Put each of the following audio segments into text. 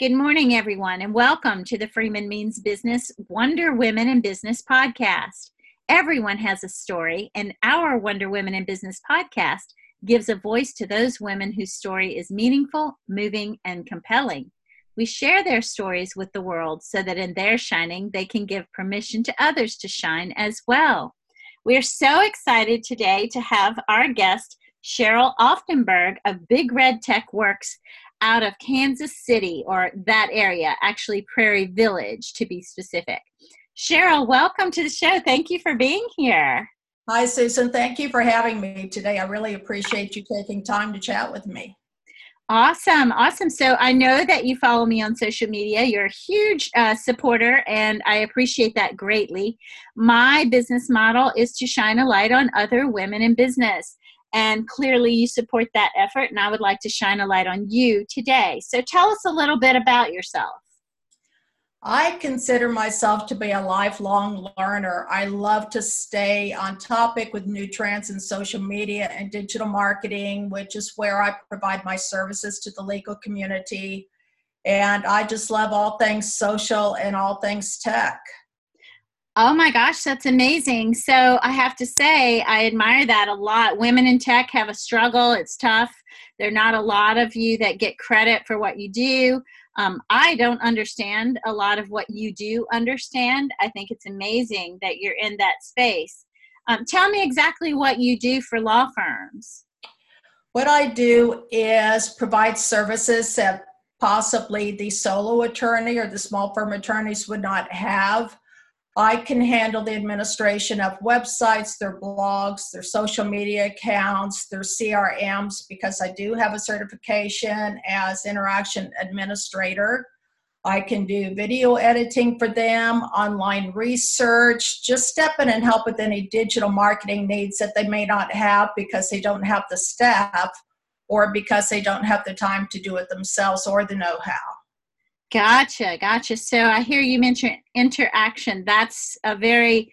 Good morning, everyone, and welcome to the Freeman Means Business Wonder Women in Business podcast. Everyone has a story, and our Wonder Women in Business podcast gives a voice to those women whose story is meaningful, moving, and compelling. We share their stories with the world so that in their shining, they can give permission to others to shine as well. We are so excited today to have our guest, Cheryl Aufdemberge of Big Red Tech Works out of Kansas City or that area, actually Prairie Village to be specific. Cheryl, welcome to the show. Thank you for being here. Hi, Susan. Thank you for having me today. I really appreciate you taking time to chat with me. Awesome, awesome. So I know that you follow me on social media. You're a huge uh, supporter, and I appreciate that greatly. My business model is to shine a light on other women in business. And clearly, you support that effort, and I would like to shine a light on you today. So, tell us a little bit about yourself. I consider myself to be a lifelong learner. I love to stay on topic with new trends in social media and digital marketing, which is where I provide my services to the legal community. And I just love all things social and all things tech. Oh my gosh, that's amazing. So I have to say, I admire that a lot. Women in tech have a struggle, it's tough. There are not a lot of you that get credit for what you do. Um, I don't understand a lot of what you do understand. I think it's amazing that you're in that space. Um, tell me exactly what you do for law firms. What I do is provide services that possibly the solo attorney or the small firm attorneys would not have I can handle the administration of websites, their blogs, their social media accounts, their CRMs, because I do have a certification as InterAction administrator. I can do video editing for them, online research, just step in and help with any digital marketing needs that they may not have because they don't have the staff or because they don't have the time to do it themselves or the know how. Gotcha, gotcha. So I hear you mention InterAction. That's a very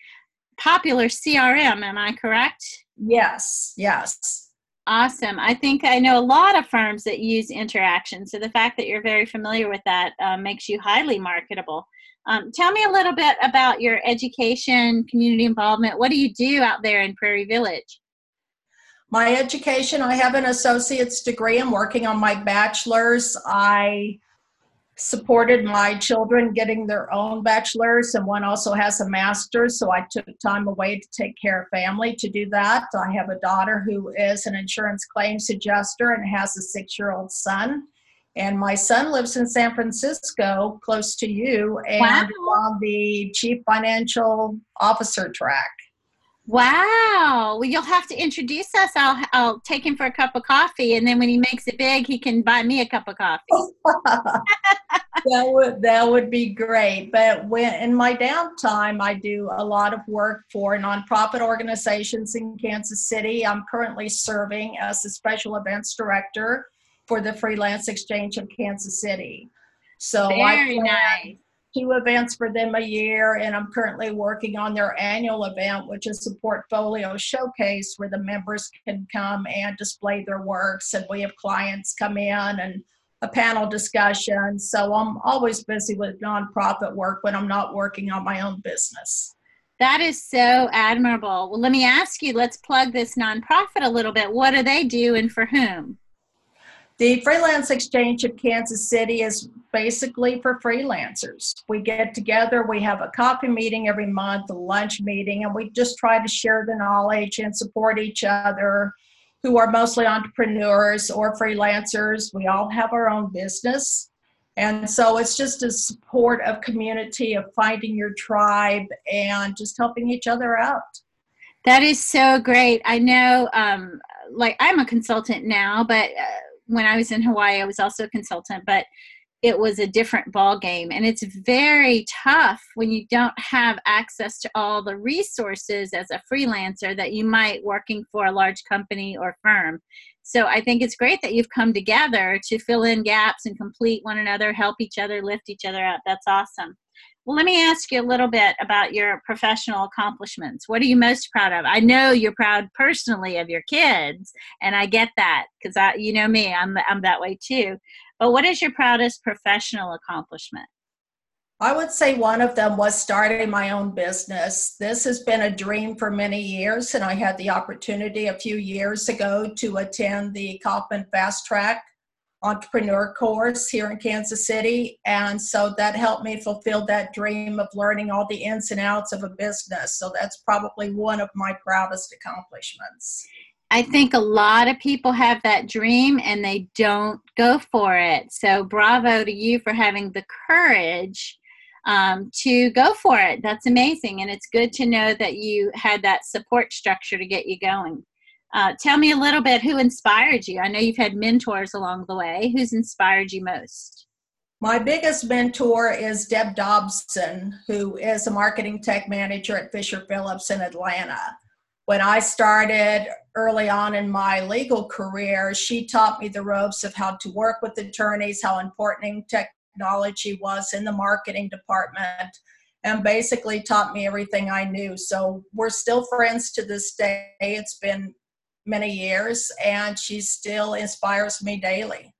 popular CRM, am I correct? Yes, yes. Awesome. I think I know a lot of firms that use InterAction. So the fact that you're very familiar with that uh, makes you highly marketable. Um, tell me a little bit about your education, community involvement. What do you do out there in Prairie Village? My education, I have an associate's degree. I'm working on my bachelor's. I supported my children getting their own bachelor's and one also has a master's so i took time away to take care of family to do that. I have a daughter who is an insurance claims adjuster and has a six year old son. And my son lives in san francisco close to you and wow. on the chief financial officer track Wow. Well, you'll have to introduce us. I'll I'll take him for a cup of coffee, and then when he makes it big, he can buy me a cup of coffee. that would that would be great. But when in my downtime, I do a lot of work for nonprofit organizations in Kansas City. I'm currently serving as the special events director for the Freelance Exchange of Kansas City. So very nice two events for them a year, and I'm currently working on their annual event, which is a portfolio showcase where the members can come and display their works. And we have clients come in and a panel discussion. So I'm always busy with nonprofit work when I'm not working on my own business. That is so admirable. Well, let me ask you, let's plug this nonprofit a little bit. What do they do and for whom? The Freelance Exchange of Kansas City is basically for freelancers. We get together, we have a coffee meeting every month, a lunch meeting, and we just try to share the knowledge and support each other who are mostly entrepreneurs or freelancers. We all have our own business. And so it's just a support of community, of finding your tribe and just helping each other out. That is so great. I know, um, like, I'm a consultant now, but uh, when I was in Hawaii, I was also a consultant, but it was a different ball game and it's very tough when you don't have access to all the resources as a freelancer that you might working for a large company or firm so i think it's great that you've come together to fill in gaps and complete one another help each other lift each other up that's awesome well, let me ask you a little bit about your professional accomplishments. What are you most proud of? I know you're proud personally of your kids, and I get that because I, you know me, I'm I'm that way too. But what is your proudest professional accomplishment? I would say one of them was starting my own business. This has been a dream for many years, and I had the opportunity a few years ago to attend the Kauffman FastTrac entrepreneur course here in Kansas City. And so that helped me fulfill that dream of learning all the ins and outs of a business. So that's probably one of my proudest accomplishments. I think a lot of people have that dream and they don't go for it. So bravo to you for having the courage um, to go for it. That's amazing. And it's good to know that you had that support structure to get you going. Uh, tell me a little bit who inspired you. I know you've had mentors along the way. Who's inspired you most? My biggest mentor is Deb Dobson, who is a marketing tech manager at Fisher Phillips in Atlanta. When I started early on in my legal career, she taught me the ropes of how to work with attorneys, how important technology was in the marketing department, and basically taught me everything I knew. So we're still friends to this day. It's been many years, and she still inspires me daily.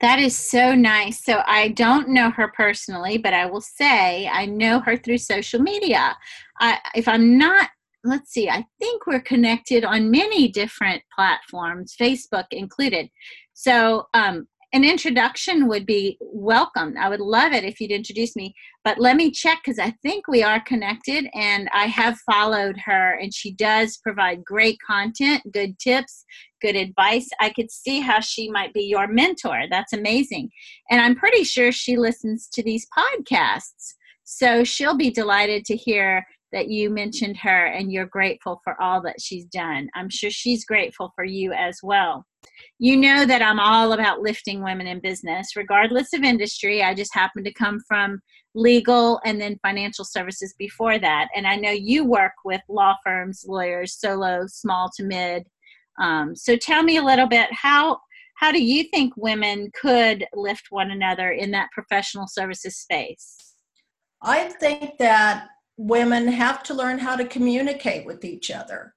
That is so nice. So I don't know her personally, but I will say I know her through social media. I, if I'm not, let's see, I think we're connected on many different platforms, Facebook included. So um, an introduction would be welcome. I would love it if you'd introduce me. But let me check because I think we are connected and I have followed her and she does provide great content, good tips, good advice. I could see how she might be your mentor. That's amazing. And I'm pretty sure she listens to these podcasts. So she'll be delighted to hear that you mentioned her and you're grateful for all that she's done. I'm sure she's grateful for you as well you know that I'm all about lifting women in business, regardless of industry. I just happen to come from legal and then financial services before that. And I know you work with law firms, lawyers, solo, small to mid. Um, so tell me a little bit how how do you think women could lift one another in that professional services space? I think that women have to learn how to communicate with each other.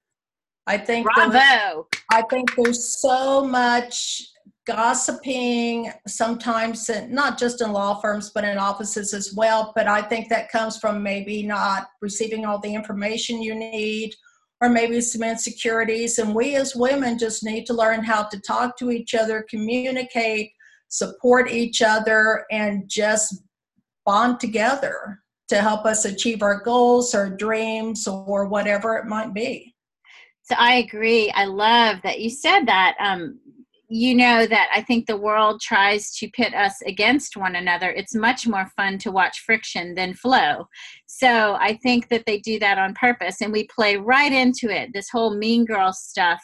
I think Bravo. I think there's so much gossiping sometimes not just in law firms but in offices as well but i think that comes from maybe not receiving all the information you need or maybe some insecurities and we as women just need to learn how to talk to each other communicate support each other and just bond together to help us achieve our goals our dreams or whatever it might be so I agree. I love that you said that. Um, you know that I think the world tries to pit us against one another. It's much more fun to watch friction than flow. So I think that they do that on purpose and we play right into it. This whole mean girl stuff.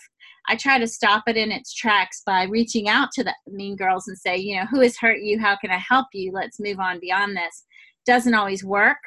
I try to stop it in its tracks by reaching out to the mean girls and say, you know, who has hurt you? How can I help you? Let's move on beyond this. Doesn't always work.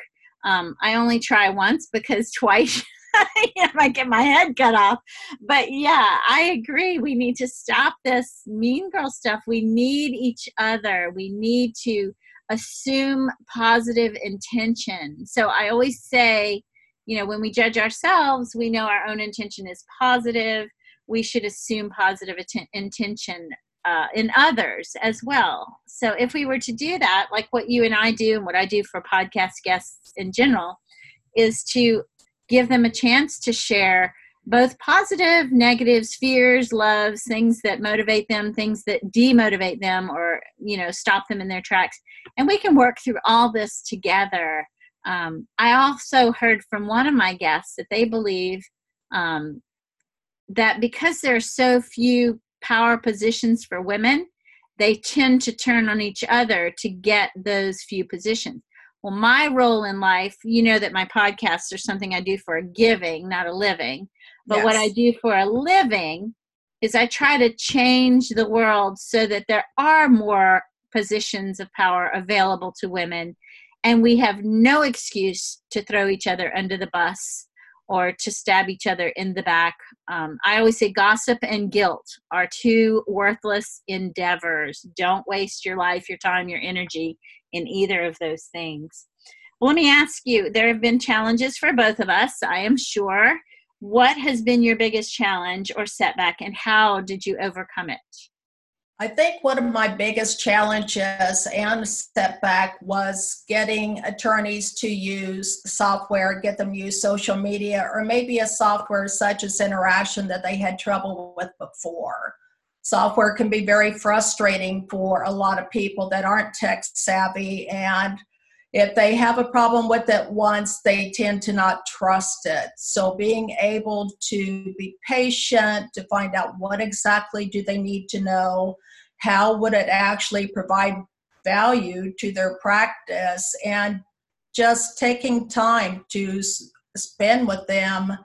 Um, I only try once because twice I might get my head cut off. But yeah, I agree. We need to stop this mean girl stuff. We need each other. We need to assume positive intention. So I always say, you know, when we judge ourselves, we know our own intention is positive. We should assume positive intention uh, in others as well. So if we were to do that, like what you and I do, and what I do for podcast guests in general, is to give them a chance to share both positive, negatives, fears, loves, things that motivate them, things that demotivate them or, you know, stop them in their tracks. And we can work through all this together. Um, I also heard from one of my guests that they believe um, that because there are so few power positions for women, they tend to turn on each other to get those few positions. Well, my role in life, you know that my podcasts are something I do for a giving, not a living. But yes. what I do for a living is I try to change the world so that there are more positions of power available to women. And we have no excuse to throw each other under the bus or to stab each other in the back. Um, I always say gossip and guilt are two worthless endeavors. Don't waste your life, your time, your energy in either of those things. Let me ask you there have been challenges for both of us, I am sure. What has been your biggest challenge or setback, and how did you overcome it? I think one of my biggest challenges and setback was getting attorneys to use software, get them use social media, or maybe a software such as InterAction that they had trouble with before. Software can be very frustrating for a lot of people that aren't tech savvy and if they have a problem with it once, they tend to not trust it. So being able to be patient, to find out what exactly do they need to know, how would it actually provide value to their practice, and just taking time to spend with them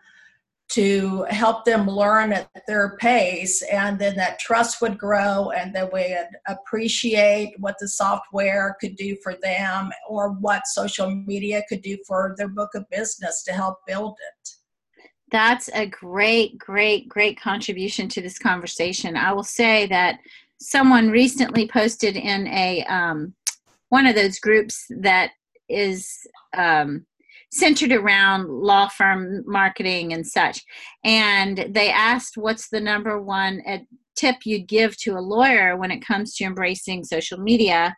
to help them learn at their pace and then that trust would grow and they would appreciate what the software could do for them or what social media could do for their book of business to help build it. That's a great great great contribution to this conversation. I will say that someone recently posted in a um, one of those groups that is um, centered around law firm marketing and such. And they asked, What's the number one uh, tip you'd give to a lawyer when it comes to embracing social media?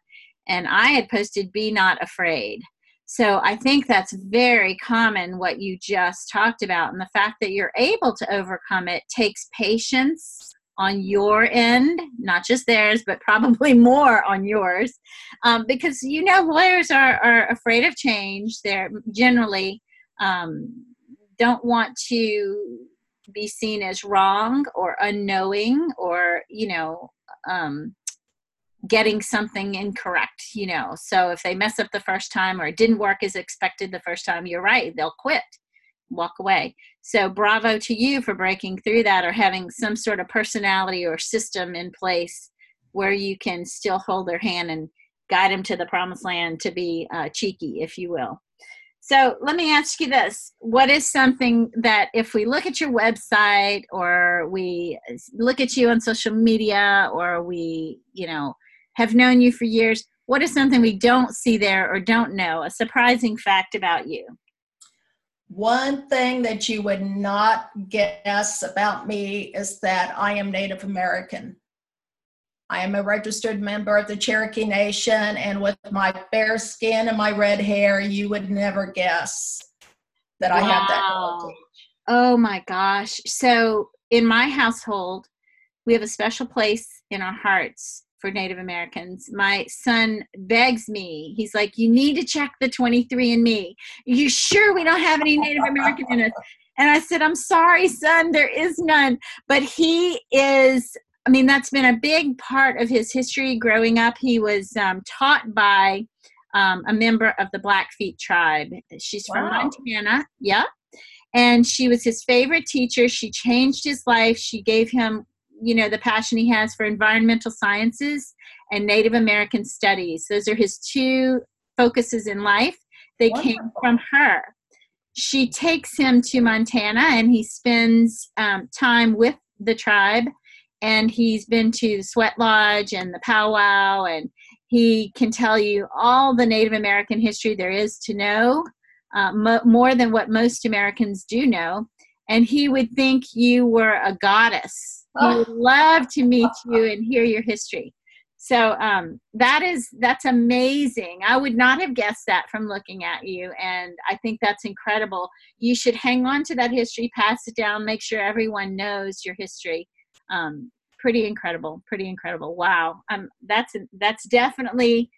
And I had posted, Be not afraid. So I think that's very common what you just talked about. And the fact that you're able to overcome it takes patience on your end, not just theirs, but probably more on yours, um, because you know lawyers are, are afraid of change. They're generally um, don't want to be seen as wrong or unknowing or you know um, getting something incorrect. You know, so if they mess up the first time or it didn't work as expected the first time, you're right, they'll quit walk away. So, bravo to you for breaking through that or having some sort of personality or system in place where you can still hold their hand and guide them to the promised land to be uh, cheeky, if you will. So, let me ask you this What is something that if we look at your website or we look at you on social media or we, you know, have known you for years, what is something we don't see there or don't know, a surprising fact about you? One thing that you would not guess about me is that I am Native American. I am a registered member of the Cherokee Nation, and with my fair skin and my red hair, you would never guess that wow. I have that heritage. Oh my gosh. So, in my household, we have a special place in our hearts for Native Americans. My son begs me. He's like, "You need to check the 23andMe. Are you sure we don't have any Native American in us?" And I said, "I'm sorry, son, there is none." But he is. I mean, that's been a big part of his history growing up. He was um, taught by um, a member of the Blackfeet tribe. She's from wow. Montana. Yeah. And she was his favorite teacher. She changed his life. She gave him you know the passion he has for environmental sciences and Native American studies. Those are his two focuses in life. They Wonderful. came from her. She takes him to Montana and he spends um, time with the tribe. And he's been to the Sweat Lodge and the powwow, and he can tell you all the Native American history there is to know, uh, mo- more than what most Americans do know. And he would think you were a goddess he would love to meet you and hear your history. So um, that is that's amazing. I would not have guessed that from looking at you, and I think that's incredible. You should hang on to that history, pass it down, make sure everyone knows your history. Um, pretty incredible, pretty incredible. Wow, um, that's that's definitely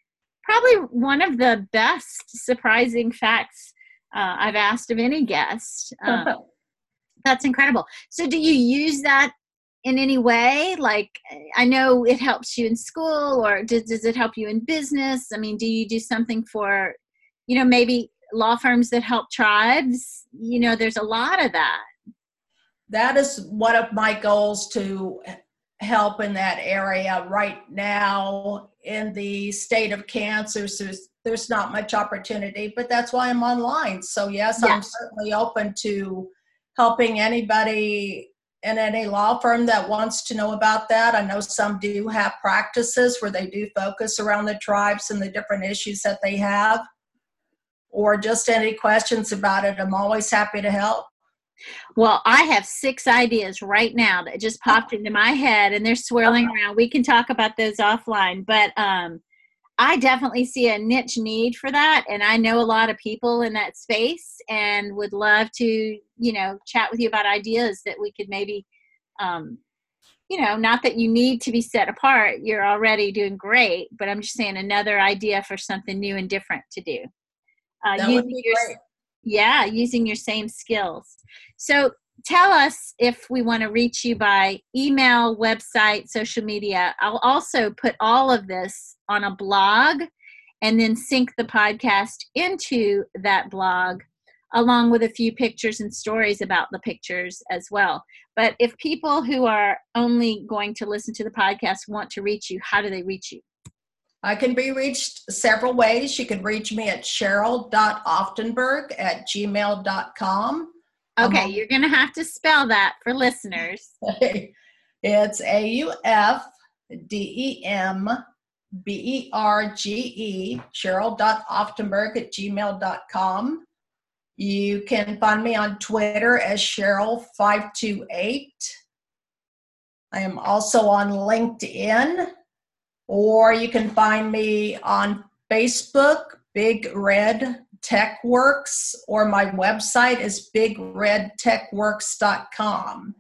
probably one of the best surprising facts uh, I've asked of any guest. Uh, that's incredible. So, do you use that in any way? Like i know it helps you in school or does, does it help you in business? I mean do you do something for you know maybe law firms that help tribes? You know there's a lot of that. That is one of my goals to help in that area. Right now in the state of kansas there's, there's not much opportunity but that's why i'm online. So yes yeah. i'm certainly open to helping anybody in any law firm that wants to know about that. I know some do have practices where they do focus around the tribes and the different issues that they have, or just any questions about it. I'm always happy to help. Well, I have six ideas right now that just popped into my head and they're swirling around. We can talk about those offline, but um, I definitely see a niche need for that. And I know a lot of people in that space and would love to, you know, chat with you about ideas that we could maybe, um, you know, not that you need to be set apart. You're already doing great, but I'm just saying another idea for something new and different to do. Uh, that would be great yeah, using your same skills. So tell us if we want to reach you by email, website, social media. I'll also put all of this on a blog and then sync the podcast into that blog along with a few pictures and stories about the pictures as well. But if people who are only going to listen to the podcast want to reach you, how do they reach you? I can be reached several ways. You can reach me at cheryl.aufdemberge at gmail.com. Okay, um, you're going to have to spell that for listeners. it's A U F D E M B E R G E, cheryl.aufdemberge at gmail.com. You can find me on Twitter as Cheryl528. I am also on LinkedIn or you can find me on Facebook, Big Red Tech Works, or my website is bigredtechworks.com.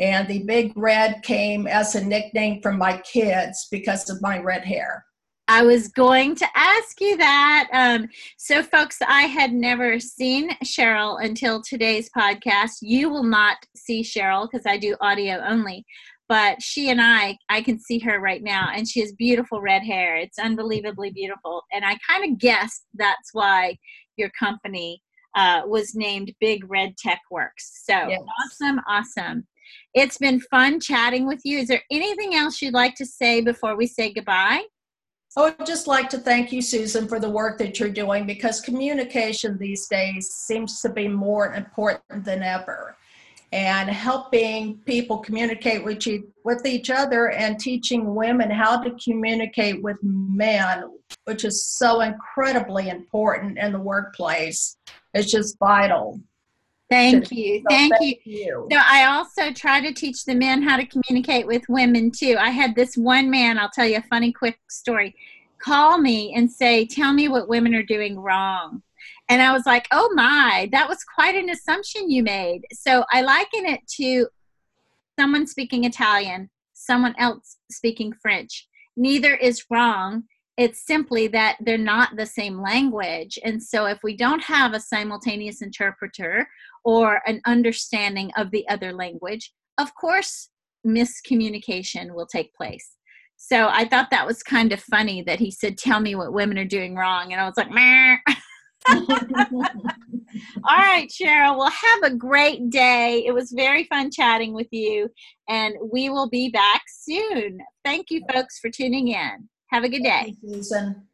And the Big Red came as a nickname from my kids because of my red hair. I was going to ask you that. Um, so, folks, I had never seen Cheryl until today's podcast. You will not see Cheryl because I do audio only but she and I, I can see her right now, and she has beautiful red hair. It's unbelievably beautiful. And I kind of guessed that's why your company uh, was named Big Red Tech Works. So yes. awesome, awesome. It's been fun chatting with you. Is there anything else you'd like to say before we say goodbye? I would just like to thank you, Susan, for the work that you're doing because communication these days seems to be more important than ever and helping people communicate with each, with each other and teaching women how to communicate with men, which is so incredibly important in the workplace. It's just vital. Thank you. So thank, thank you. you. So I also try to teach the men how to communicate with women too. I had this one man, I'll tell you a funny quick story, call me and say, "Tell me what women are doing wrong." And I was like, oh my, that was quite an assumption you made. So I liken it to someone speaking Italian, someone else speaking French. Neither is wrong. It's simply that they're not the same language. And so if we don't have a simultaneous interpreter or an understanding of the other language, of course, miscommunication will take place. So I thought that was kind of funny that he said, Tell me what women are doing wrong. And I was like, Meh. All right, Cheryl. Well, have a great day. It was very fun chatting with you, and we will be back soon. Thank you, folks, for tuning in. Have a good day. You, Susan.